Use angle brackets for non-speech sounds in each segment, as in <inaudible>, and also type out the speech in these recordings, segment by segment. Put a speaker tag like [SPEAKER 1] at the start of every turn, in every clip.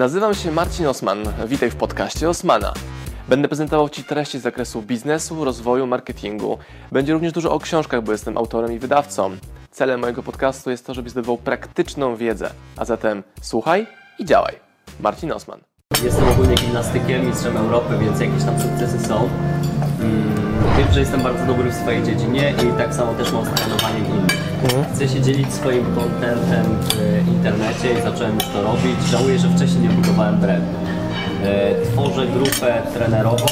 [SPEAKER 1] Nazywam się Marcin Osman. Witaj w podcaście Osmana. Będę prezentował Ci treści z zakresu biznesu, rozwoju, marketingu. Będzie również dużo o książkach, bo jestem autorem i wydawcą. Celem mojego podcastu jest to, żebyś zdobywał praktyczną wiedzę. A zatem słuchaj i działaj. Marcin Osman.
[SPEAKER 2] Jestem ogólnie gimnastykiem, mistrzem Europy, więc jakieś tam sukcesy są. Wiem, że jestem bardzo dobry w swojej dziedzinie i tak samo też mam z trenowaniem innych. Chcę się dzielić swoim contentem w internecie i zacząłem już to robić. Żałuję, że wcześniej nie budowałem brandu. E, Tworzę grupę trenerową,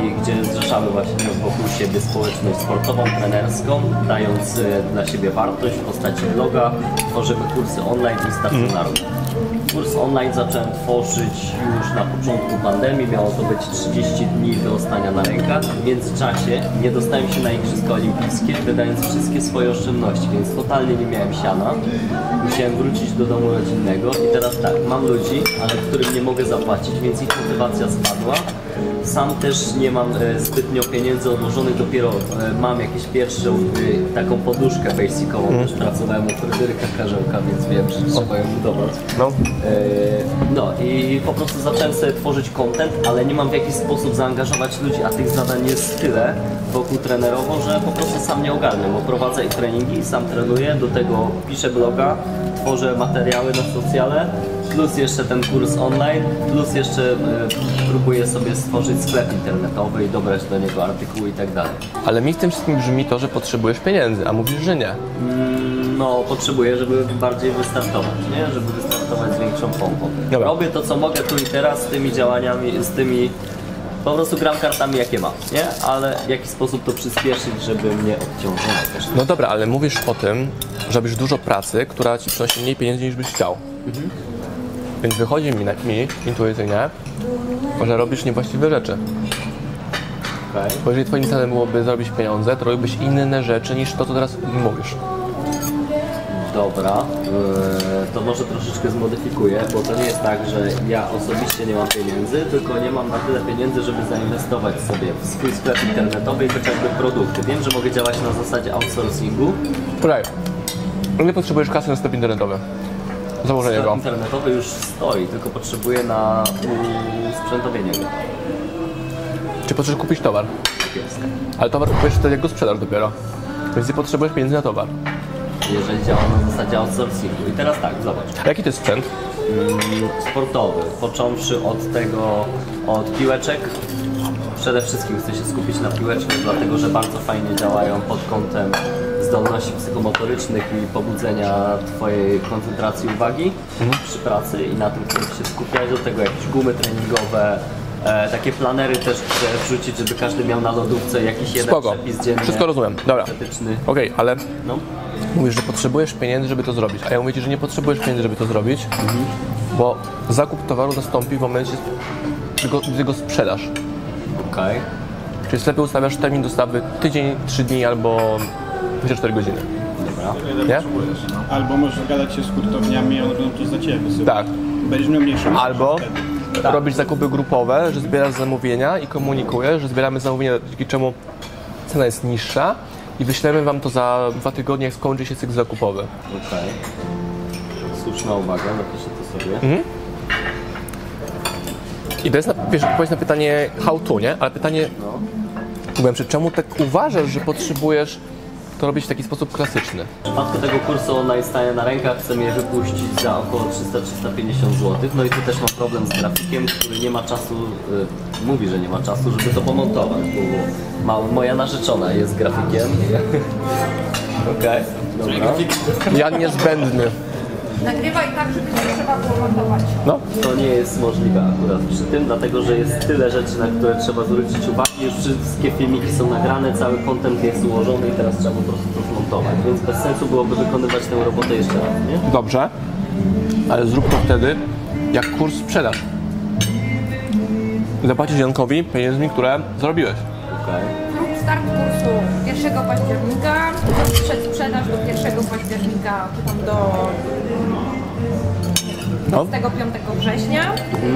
[SPEAKER 2] i gdzie zrzeszamy właśnie wokół siebie społeczność sportową, trenerską, dając e, dla siebie wartość w postaci bloga. Tworzymy kursy online i stacjonarne. Kurs online zacząłem tworzyć już na początku pandemii, miało to być 30 dni do ostania na rękach. W międzyczasie nie dostałem się na Igrzyska Olimpijskie, wydając wszystkie swoje oszczędności, więc totalnie nie miałem siana. Musiałem wrócić do domu rodzinnego i teraz tak, mam ludzi, ale którym nie mogę zapłacić, więc ich motywacja spadła. Sam też nie mam e, zbytnio pieniędzy odłożonych, dopiero e, mam jakieś pierwszą e, taką poduszkę basicową, też pracowałem u Fryderyka Karzełka, więc wiem, że trzeba ją budować.
[SPEAKER 1] No.
[SPEAKER 2] E, No i po prostu zacząłem sobie tworzyć content, ale nie mam w jakiś sposób zaangażować ludzi, a tych zadań jest tyle wokół trenerowo, że po prostu sam nie ogarnę, bo prowadzę i treningi, sam trenuję, do tego piszę bloga, tworzę materiały na socjale, plus jeszcze ten kurs online, plus jeszcze e, próbuję sobie stworzyć sklep internetowy i dobrać do niego artykuły i tak dalej.
[SPEAKER 1] Ale mi w tym wszystkim brzmi to, że potrzebujesz pieniędzy, a mówisz, że nie.
[SPEAKER 2] No, potrzebuję, żeby bardziej wystartować, nie? Żeby wystartować z większą pompą.
[SPEAKER 1] Dobra.
[SPEAKER 2] Robię to, co mogę tu i teraz z tymi działaniami, z tymi... Po prostu gram kartami, jakie mam, nie? Ale w jaki sposób to przyspieszyć, żeby mnie odciążyło też.
[SPEAKER 1] No dobra, ale mówisz o tym, że robisz dużo pracy, która ci przynosi mniej pieniędzy niż byś chciał. Więc wychodzi mi, na, mi intuicyjnie, że robisz niewłaściwe rzeczy.
[SPEAKER 2] Okay.
[SPEAKER 1] Bo jeżeli twoim celem byłoby zarobić pieniądze, to robiłbyś inne rzeczy niż to, co teraz mówisz.
[SPEAKER 2] Dobra, yy, to może troszeczkę zmodyfikuję, bo to nie jest tak, że ja osobiście nie mam pieniędzy, tylko nie mam na tyle pieniędzy, żeby zainwestować sobie w swój sklep internetowy i chociażby produkty. Wiem, że mogę działać na zasadzie outsourcingu,
[SPEAKER 1] Słuchaj, nie potrzebujesz kasy na sklep internetowy. Założenie
[SPEAKER 2] Sklep
[SPEAKER 1] go.
[SPEAKER 2] internetowy już stoi, tylko potrzebuję na usprzętowienie go.
[SPEAKER 1] Czy potrzebujesz kupić towar?
[SPEAKER 2] Tak jest.
[SPEAKER 1] Ale towar kupujesz wtedy, jak go sprzedasz dopiero. Więc nie potrzebujesz pieniędzy na towar.
[SPEAKER 2] Jeżeli działa na zasadzie outsourcingu. I teraz tak, zobacz.
[SPEAKER 1] A jaki to jest sprzęt?
[SPEAKER 2] Mm, Sportowy, począwszy od tego, od piłeczek. Przede wszystkim chcę się skupić na piłeczkach, dlatego że bardzo fajnie działają pod kątem zdolności psychomotorycznych i pobudzenia Twojej koncentracji uwagi przy pracy i na tym chcę się skupiać. Do tego jakieś gumy treningowe, e, takie planery też chcę wrzucić, żeby każdy miał na lodówce jakiś jeden
[SPEAKER 1] Spoko.
[SPEAKER 2] przepis dziennie.
[SPEAKER 1] Wszystko rozumiem. Dobra. Okej, ale
[SPEAKER 2] No.
[SPEAKER 1] Mówisz, że potrzebujesz pieniędzy, żeby to zrobić. A ja mówię Ci, że nie potrzebujesz pieniędzy, żeby to zrobić, bo zakup towaru nastąpi w momencie, gdy go, gdy go sprzedasz.
[SPEAKER 2] Okej.
[SPEAKER 1] Czyli w sklepie ustawiasz termin dostawy tydzień, trzy dni albo 24 godziny.
[SPEAKER 2] Dobra.
[SPEAKER 1] Nie?
[SPEAKER 3] Albo możesz zgadać się z hurtowniami, one będą to za ciebie wysyłać.
[SPEAKER 1] Tak.
[SPEAKER 3] Będziesz miał mniejszą
[SPEAKER 1] Albo
[SPEAKER 3] wtedy.
[SPEAKER 1] robisz zakupy grupowe, że zbierasz zamówienia i komunikujesz, że zbieramy zamówienia, dzięki czemu cena jest niższa i wyślemy Wam to za dwa tygodnie, jak skończy się cykl zakupowy.
[SPEAKER 2] Okej. Słuszna uwaga, napiszę to sobie.
[SPEAKER 1] I to jest, na, wiesz, odpowiedź na pytanie how to, nie? Ale pytanie,
[SPEAKER 2] No.
[SPEAKER 1] czy czemu tak uważasz, że potrzebujesz to robić w taki sposób klasyczny?
[SPEAKER 2] W przypadku tego kursu online stanie na rękach chcę je wypuścić za około 300-350 zł. No i tu też mam problem z grafikiem, który nie ma czasu, y, mówi, że nie ma czasu, żeby to pomontować, bo ma, moja narzeczona jest grafikiem. <laughs> Okej, dobra.
[SPEAKER 1] Ja niezbędny.
[SPEAKER 4] Nagrywaj tak, żeby nie trzeba było montować.
[SPEAKER 1] No,
[SPEAKER 2] To nie jest możliwe akurat przy tym, dlatego że jest tyle rzeczy, na które trzeba zwrócić uwagę. Już wszystkie filmiki są nagrane, cały content jest ułożony i teraz trzeba po prostu to zmontować. Więc bez sensu byłoby wykonywać tę robotę jeszcze raz, nie?
[SPEAKER 1] dobrze, ale zrób to wtedy, jak kurs sprzedasz. Zapłacisz Jankowi pieniędzmi, które zarobiłeś.
[SPEAKER 2] Okej.
[SPEAKER 4] Rób start kursu 1 października, przedsprzedaż do 1 października, czy tam do
[SPEAKER 1] No.
[SPEAKER 4] 25 września.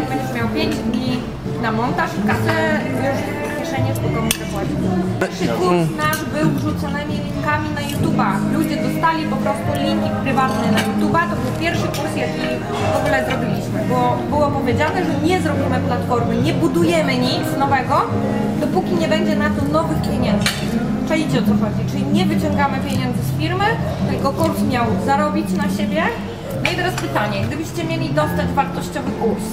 [SPEAKER 4] Będziesz miał 5 dni na montaż i kasę już kieszeni, tylko komuś zapłacić. Pierwszy kurs nasz był wrzuconymi linkami na YouTube'a. Ludzie dostali po prostu linki prywatne na YouTube'a. To był pierwszy kurs, jaki w ogóle zrobiliśmy. Bo było powiedziane, że nie zrobimy platformy, nie budujemy nic nowego, dopóki nie będzie na to nowych pieniędzy. Czajcie o co chodzi, czyli nie wyciągamy pieniędzy z firmy, tylko kurs miał zarobić na siebie. No i teraz pytanie, gdybyście mieli dostać wartościowy kurs,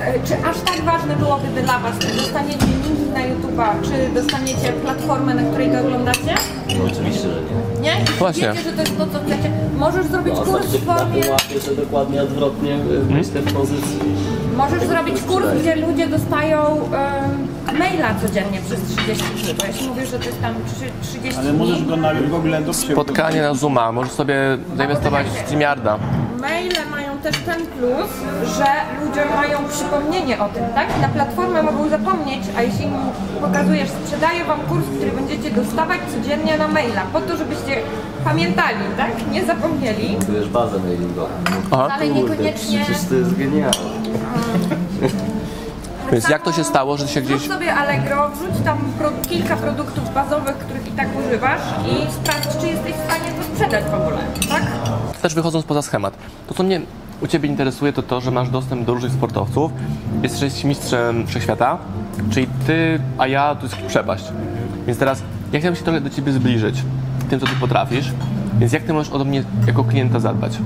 [SPEAKER 4] e, czy aż tak ważne byłoby dla Was, czy dostaniecie linki na YouTube'a, czy dostaniecie platformę, na której to oglądacie?
[SPEAKER 2] No, oczywiście, że nie.
[SPEAKER 4] Nie?
[SPEAKER 1] Właśnie.
[SPEAKER 4] Wiecie, że to jest to, co chcecie. Możesz zrobić
[SPEAKER 2] No,
[SPEAKER 4] kurs
[SPEAKER 2] znaczy,
[SPEAKER 4] w
[SPEAKER 2] na
[SPEAKER 4] formie...
[SPEAKER 2] że dokładnie odwrotnie y, myślę w pozycji.
[SPEAKER 4] Możesz zrobić kurs, gdzie ludzie dostają em, maila codziennie przez 30 dni, bo jeśli mówisz, że to jest tam trzy- 30
[SPEAKER 3] Ale
[SPEAKER 4] dni...
[SPEAKER 3] możesz go na Google do
[SPEAKER 1] Spotkanie na Zooma, możesz sobie zainwestować w StreamYarda.
[SPEAKER 4] Maile mają też ten plus, że ludzie mają przypomnienie o tym, tak? Na platformę mogą zapomnieć, a jeśli im pokazujesz, sprzedaję wam kurs, który będziecie dostawać codziennie na maila, po to, żebyście pamiętali, tak? Nie zapomnieli.
[SPEAKER 2] Budujesz bazę mailingową.
[SPEAKER 1] Aha.
[SPEAKER 4] Ale niekoniecznie...
[SPEAKER 2] Przecież to jest genialne.
[SPEAKER 1] Więc jak to się stało, że się gdzieś...
[SPEAKER 4] Wrzuć sobie Allegro, wrzuć tam pro, kilka produktów bazowych, których i tak używasz i sprawdź, czy jesteś w stanie to sprzedać w ogóle, tak?
[SPEAKER 1] Też wychodząc poza schemat. To, co mnie u Ciebie interesuje, to to, że masz dostęp do różnych sportowców. Jesteś mistrzem wszechświata, czyli Ty, a ja, to jest przepaść. Więc teraz ja chciałbym się trochę do Ciebie zbliżyć tym, co Ty potrafisz. Więc jak Ty możesz ode mnie jako klienta zadbać?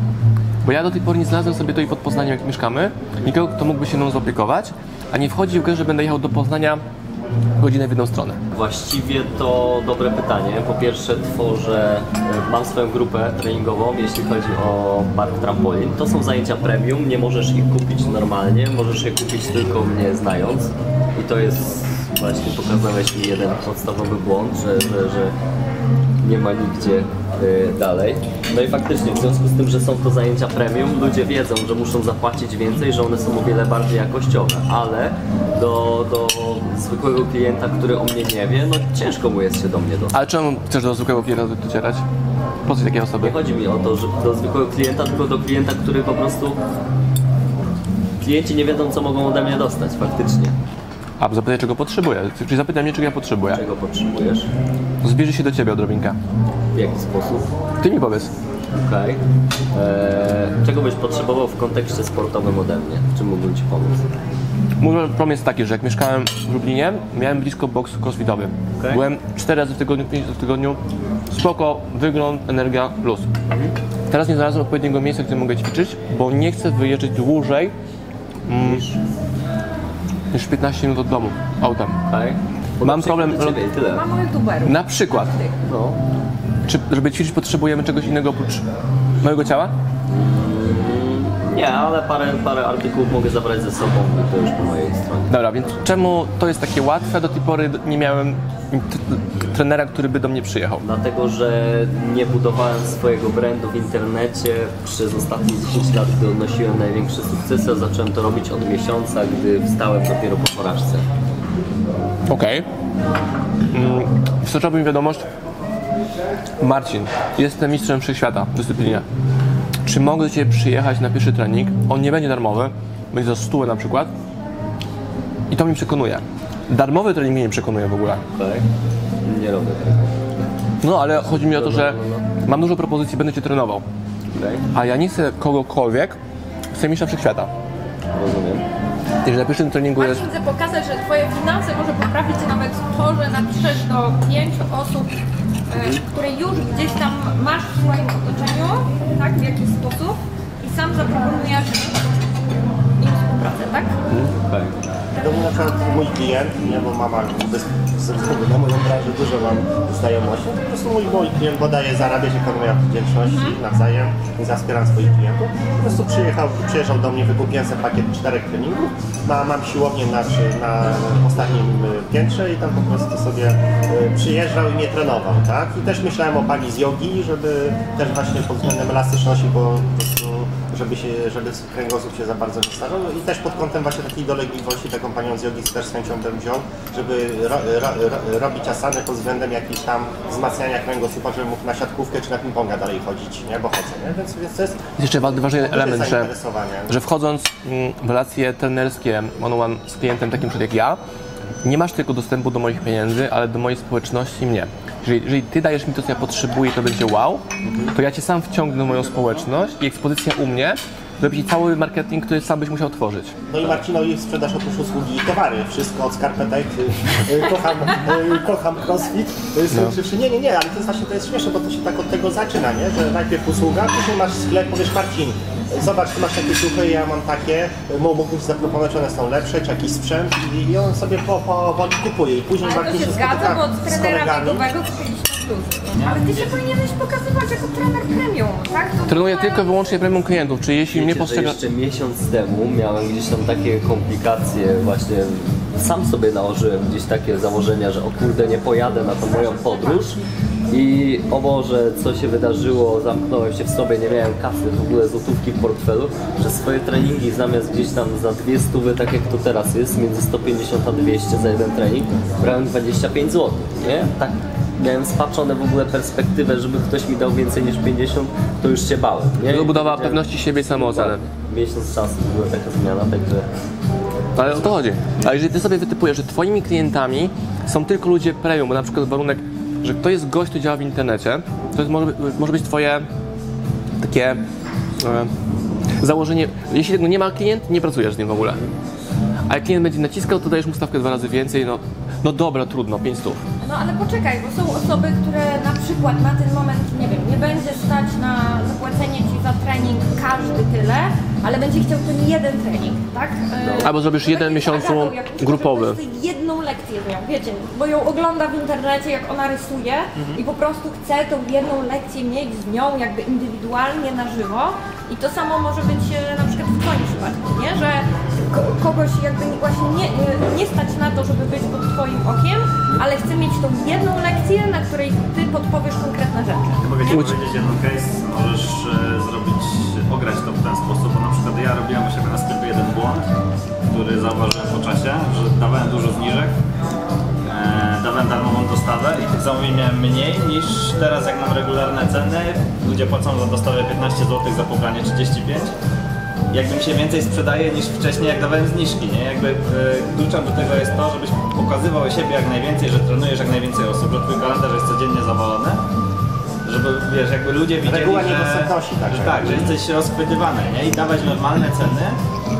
[SPEAKER 1] Bo ja do tej pory nie znalazłem sobie tutaj pod Poznaniem, jak mieszkamy, nikogo, kto mógłby się mną zaopiekować, a nie wchodzi w grę, że będę jechał do Poznania godzinę w jedną stronę.
[SPEAKER 2] Właściwie to dobre pytanie. Po pierwsze tworzę, e, mam swoją grupę treningową, jeśli chodzi o park trampolin. To są zajęcia premium, nie możesz ich kupić normalnie, możesz je kupić tylko mnie znając. I to jest, właśnie pokazałeś mi jeden podstawowy błąd, że, że, że nie ma nigdzie dalej. No i faktycznie, w związku z tym, że są to zajęcia premium, ludzie wiedzą, że muszą zapłacić więcej, że one są o wiele bardziej jakościowe, ale do, do zwykłego klienta, który o mnie nie wie, no ciężko mu jest się do mnie dostać.
[SPEAKER 1] Ale czemu chcesz do zwykłego klienta docierać? Po co takiej osoby?
[SPEAKER 2] Nie chodzi mi o to, że do zwykłego klienta, tylko do klienta, który po prostu klienci nie wiedzą, co mogą ode mnie dostać faktycznie.
[SPEAKER 1] A zapytaj, czego potrzebuję. Czyli zapytaj mnie, czego ja potrzebuję.
[SPEAKER 2] Czego potrzebujesz?
[SPEAKER 1] Zbliży się do Ciebie odrobinkę.
[SPEAKER 2] W jaki sposób?
[SPEAKER 1] Ty mi powiedz.
[SPEAKER 2] Okej. Eee, Czego byś potrzebował w kontekście sportowym ode mnie? Czym mógłbym Ci pomóc?
[SPEAKER 1] Mój problem jest taki, że jak mieszkałem w Lublinie, miałem blisko boks crossfitowy.
[SPEAKER 2] Okej.
[SPEAKER 1] Byłem 4 razy w tygodniu, 5 razy w tygodniu. Spoko, wygląd, energia, luz. Teraz nie znalazłem odpowiedniego miejsca, gdzie mogę ćwiczyć, bo nie chcę wyjeżdżać dłużej
[SPEAKER 2] Niż?
[SPEAKER 1] Niż 15 minut od domu autem.
[SPEAKER 2] Okej.
[SPEAKER 1] Mam problem-.
[SPEAKER 4] Mamy youtuberów.
[SPEAKER 1] Na przykład,
[SPEAKER 2] No.
[SPEAKER 1] czy żeby ćwiczyć potrzebujemy czegoś innego oprócz mojego ciała?
[SPEAKER 2] Nie, ale parę, parę artykułów mogę zabrać ze sobą i to już po mojej stronie.
[SPEAKER 1] Dobra, więc czemu to jest takie łatwe? Do tej pory nie miałem trenera, który by do mnie przyjechał.
[SPEAKER 2] Dlatego, że nie budowałem swojego brandu w internecie przez ostatnie 10 lat, gdy odnosiłem największe sukcesy, a zacząłem to robić od miesiąca, gdy wstałem dopiero po porażce.
[SPEAKER 1] Okej. Mm, Wystarczyła mi wiadomość. Marcin, jestem mistrzem wszechświata w dyscyplinie. Czy mogę do Ciebie przyjechać na pierwszy trening? On nie będzie darmowy, będzie za stówę na przykład. I to mi przekonuje. Darmowy trening mnie nie przekonuje w ogóle.
[SPEAKER 2] Okej? Nie robię tego.
[SPEAKER 1] No ale chodzi mi o to, że mam dużo propozycji, będę Cię trenował.
[SPEAKER 2] Okej?
[SPEAKER 1] A ja nie chcę kogokolwiek, chcę mistrza wszechświata.
[SPEAKER 2] Rozumiem.
[SPEAKER 1] Jeżeli na pierwszym treningu jest...
[SPEAKER 4] Marcin chce pokazać, że Twoje finanse może poprawić nawet to, że napiszesz do pięciu osób, które już gdzieś tam masz w swoim otoczeniu, tak, w jakiś sposób i sam zaproponujesz im współpracę, tak?
[SPEAKER 2] Okej.
[SPEAKER 5] To był na przykład mój klient, nie, bo mama ze względu na moją branżę dużo mam znajomości. Po prostu mój, mój klient, bo daje zarabiać ekonomia wdzięczności nawzajem, więc ja wspieram swoich klientów. Po prostu przyjechał, przyjeżdżał do mnie, wykupiłem sobie pakiet czterech treningów. Ma, mam siłownię na, na ostatnim y, piętrze i tam po prostu sobie y, przyjeżdżał i mnie trenował, tak? I też myślałem o pani z jogi, żeby też właśnie pod względem elastyczności, bo po prostu żeby, się, żeby kręgosłup się za bardzo nie starzał i też pod kątem właśnie takiej dolegliwości taką panią z jogi też z chęcią bym wziął, żeby ro, ro, ro, robić asany pod względem jakichś tam wzmacniania kręgosłupa, żeby mógł na siatkówkę czy na ping-ponga dalej chodzić, nie? bo chodzę, nie? Więc, więc to jest
[SPEAKER 1] jeszcze wa- ważny element, że, że wchodząc mm, w relacje trenerskie one-on-one z klientem takim przykład jak ja, nie masz tylko dostępu do moich pieniędzy, ale do mojej społeczności i mnie. Jeżeli, jeżeli ty dajesz mi to, co ja potrzebuję, to będzie wow, to ja cię sam wciągnę w moją społeczność i ekspozycja u mnie zrobi ci cały marketing, który sam byś musiał tworzyć.
[SPEAKER 5] No i Marcinowi sprzedaż oprócz usługi i towary. Wszystko od skarpetek. y, y, Kocham, y, kocham crossfit. skończywszy- Nie, nie, nie, ale to jest właśnie to jest śmieszne, bo to się tak od tego zaczyna, nie? Że najpierw usługa, później masz sklep, powiesz Marcin, zobacz, ty masz takie ciuchy, ja mam takie, mógłbym zaproponować, one są lepsze, czy jakiś sprzęt i, i on sobie po, po, po kupuje i później
[SPEAKER 4] Ale to się zgadza, bo od trenera biegowego kupiliśmy plus. Ale ty się powinieneś pokazywać jako trener premium, tak? To
[SPEAKER 1] Trenuję tylko i wyłącznie premium klientów, czyli jeśli mnie
[SPEAKER 2] Wiecie, że
[SPEAKER 1] postrzega...
[SPEAKER 2] jeszcze miesiąc temu miałem gdzieś tam takie komplikacje właśnie sam sobie nałożyłem gdzieś takie założenia, że o kurde nie pojadę na tą moją podróż i o Boże, co się wydarzyło, zamknąłem się w sobie, nie miałem kasy, w ogóle złotówki w portfelu, że swoje treningi zamiast gdzieś tam za dwie stówy, tak jak to teraz jest, między 150 a 200 za jeden trening, brałem 25 zł, nie? Tak miałem spaczone w ogóle perspektywę, żeby ktoś mi dał więcej niż 50, to już się bałem, nie?
[SPEAKER 1] To budowa
[SPEAKER 2] Wiedziałem-
[SPEAKER 1] pewności siebie i.
[SPEAKER 2] Miesiąc czasu była taka zmiana, także
[SPEAKER 1] Ale o to chodzi. A jeżeli ty sobie wytypujesz, że twoimi klientami są tylko ludzie premium, bo na przykład warunek, że to jest gość, który działa w internecie, to jest, może, może być twoje takie e, założenie, jeśli tego nie ma klient, nie pracujesz z nim w ogóle. A jak klient będzie naciskał, to dajesz mu stawkę dwa razy więcej, no, no dobra, trudno, 5 stów.
[SPEAKER 4] No ale poczekaj, bo są osoby, które na przykład na ten moment, nie wiem, nie będzie stać na zapłacenie ci za trening każdy tyle, ale będzie chciał ten jeden trening, tak? E,
[SPEAKER 1] Albo zrobisz
[SPEAKER 4] to
[SPEAKER 1] jeden miesiącu grupowy.
[SPEAKER 4] Lekcję z nią, wiecie, bo ją ogląda w internecie, jak ona rysuje i po prostu chce tą jedną lekcję mieć z nią jakby indywidualnie na żywo i to samo może być e, na przykład w twoim przypadku, nie? Że kogoś jakby właśnie nie, nie- stać na to, żeby być pod twoim okiem, ale chce mieć tą jedną lekcję, na której ty podpowiesz konkretne rzeczy.
[SPEAKER 6] Mogę Ci powiedzieć jeden case, możesz e, zrobić, ograć to w ten sposób, bo na przykład ja robiłem u siebie na sklepie jeden błąd, który zauważyłem po czasie, że dawałem dużo zniżek, e, dawałem darmową dostawę i tych zamówień miałem mniej niż teraz jak mam regularne ceny, ludzie płacą za dostawę 15 zł, za pobranie 35 jakby mi się więcej sprzedaje niż wcześniej, jak dawałem zniżki, nie? Jakby e, kluczem do tego jest to, żebyś pokazywał siebie jak najwięcej, że trenujesz jak najwięcej osób, że twój kalendarz jest codziennie zawalony, żeby, wiesz, jakby ludzie widzieli,
[SPEAKER 5] Reguła
[SPEAKER 6] że,
[SPEAKER 5] taka.
[SPEAKER 6] że tak, że jesteś rozchwytywany, nie? I dawać normalne ceny,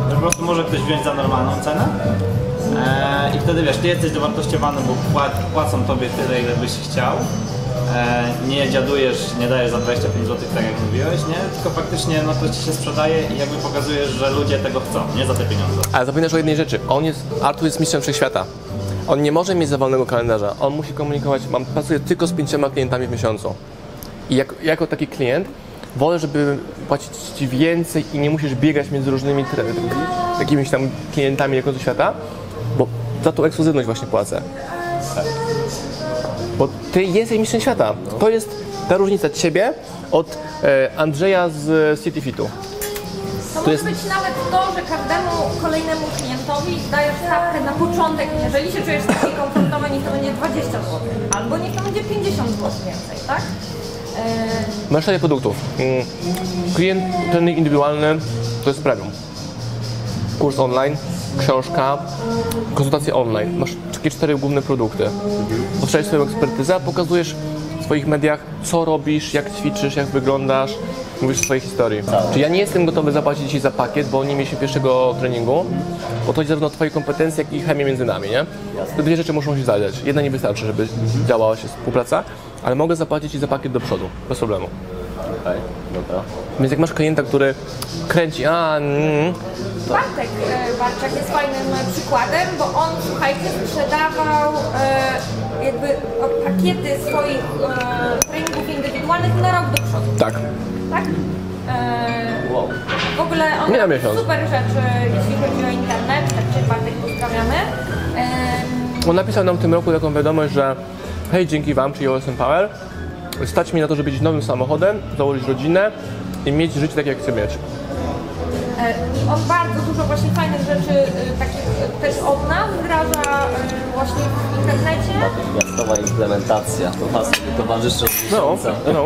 [SPEAKER 6] że po prostu może ktoś wziąć za normalną cenę e, i wtedy, wiesz, ty jesteś dowartościowany, bo płac, płacą tobie tyle, ile byś chciał, nie dziadujesz, nie dajesz za 25 zł, tak jak mówiłeś, nie? Tylko faktycznie no to ci się sprzedaje i jakby pokazujesz, że ludzie tego chcą, nie za te pieniądze.
[SPEAKER 1] Ale zapominasz o jednej rzeczy. On jest, Artur jest mistrzem wszechświata. On nie może mieć zawalnego kalendarza. On musi komunikować, mam, pracuję tylko z pięcioma klientami w miesiącu. I jak, jako taki klient wolę, żeby płacić Ci więcej i nie musisz biegać między różnymi jakimiś tam klientami jako ze świata, bo za tą ekskluzywność właśnie płacę. Ty jesteś mistrzem świata. To jest ta różnica Ciebie od e, Andrzeja z City Fitu.
[SPEAKER 4] To może
[SPEAKER 1] jest-
[SPEAKER 4] być nawet to, że każdemu kolejnemu klientowi dajesz stawkę na początek. Jeżeli się czujesz taki komfortowy, niech to będzie 20 zł, albo niech to będzie 50 zł więcej, tak? E,
[SPEAKER 1] Masz szereg produktów. Mm, Klient trening indywidualny to jest premium. Kurs online, książka, konsultacje online. Masz takie cztery główne produkty. Powstrzymaj swoją ekspertyzę, pokazujesz w swoich mediach, co robisz, jak ćwiczysz, jak wyglądasz, mówisz swojej historii. Czyli ja nie jestem gotowy zapłacić Ci za pakiet, bo nie mieliśmy pierwszego treningu, bo to chodzi zarówno o Twoje kompetencje, jak i chemię między nami, nie? Te dwie rzeczy muszą się zgadzać. Jedna nie wystarczy, żeby działała się współpraca, ale mogę zapłacić Ci za pakiet do przodu, bez problemu.
[SPEAKER 2] Okej, dobra.
[SPEAKER 1] Więc jak masz klienta, który kręci, a mm,
[SPEAKER 4] Bartek e, Barczak jest fajnym e, przykładem, bo on, słuchajcie, sprzedawał e, jakby pakiety swoich e, treningów indywidualnych na rok do przodu,
[SPEAKER 1] tak.
[SPEAKER 4] tak? E,
[SPEAKER 2] Wow.
[SPEAKER 4] w ogóle on
[SPEAKER 1] Nie na
[SPEAKER 4] robi
[SPEAKER 1] miesiąc.
[SPEAKER 4] super rzeczy, jeśli chodzi o internet, także Bartek pozdrawiamy. E,
[SPEAKER 1] On napisał nam w tym roku taką wiadomość, że hej, dzięki Wam, czyli OSM Power, stać mi na to, żeby jeździć nowym samochodem, założyć rodzinę i mieć życie takie, jak chcę mieć.
[SPEAKER 4] E, I on bardzo dużo właśnie fajnych rzeczy e, takich e, też od nas wdraża właśnie w internecie.
[SPEAKER 2] Natychmiastowa implementacja, to was towarzyszy od
[SPEAKER 1] No,
[SPEAKER 2] miesiąca.
[SPEAKER 1] no.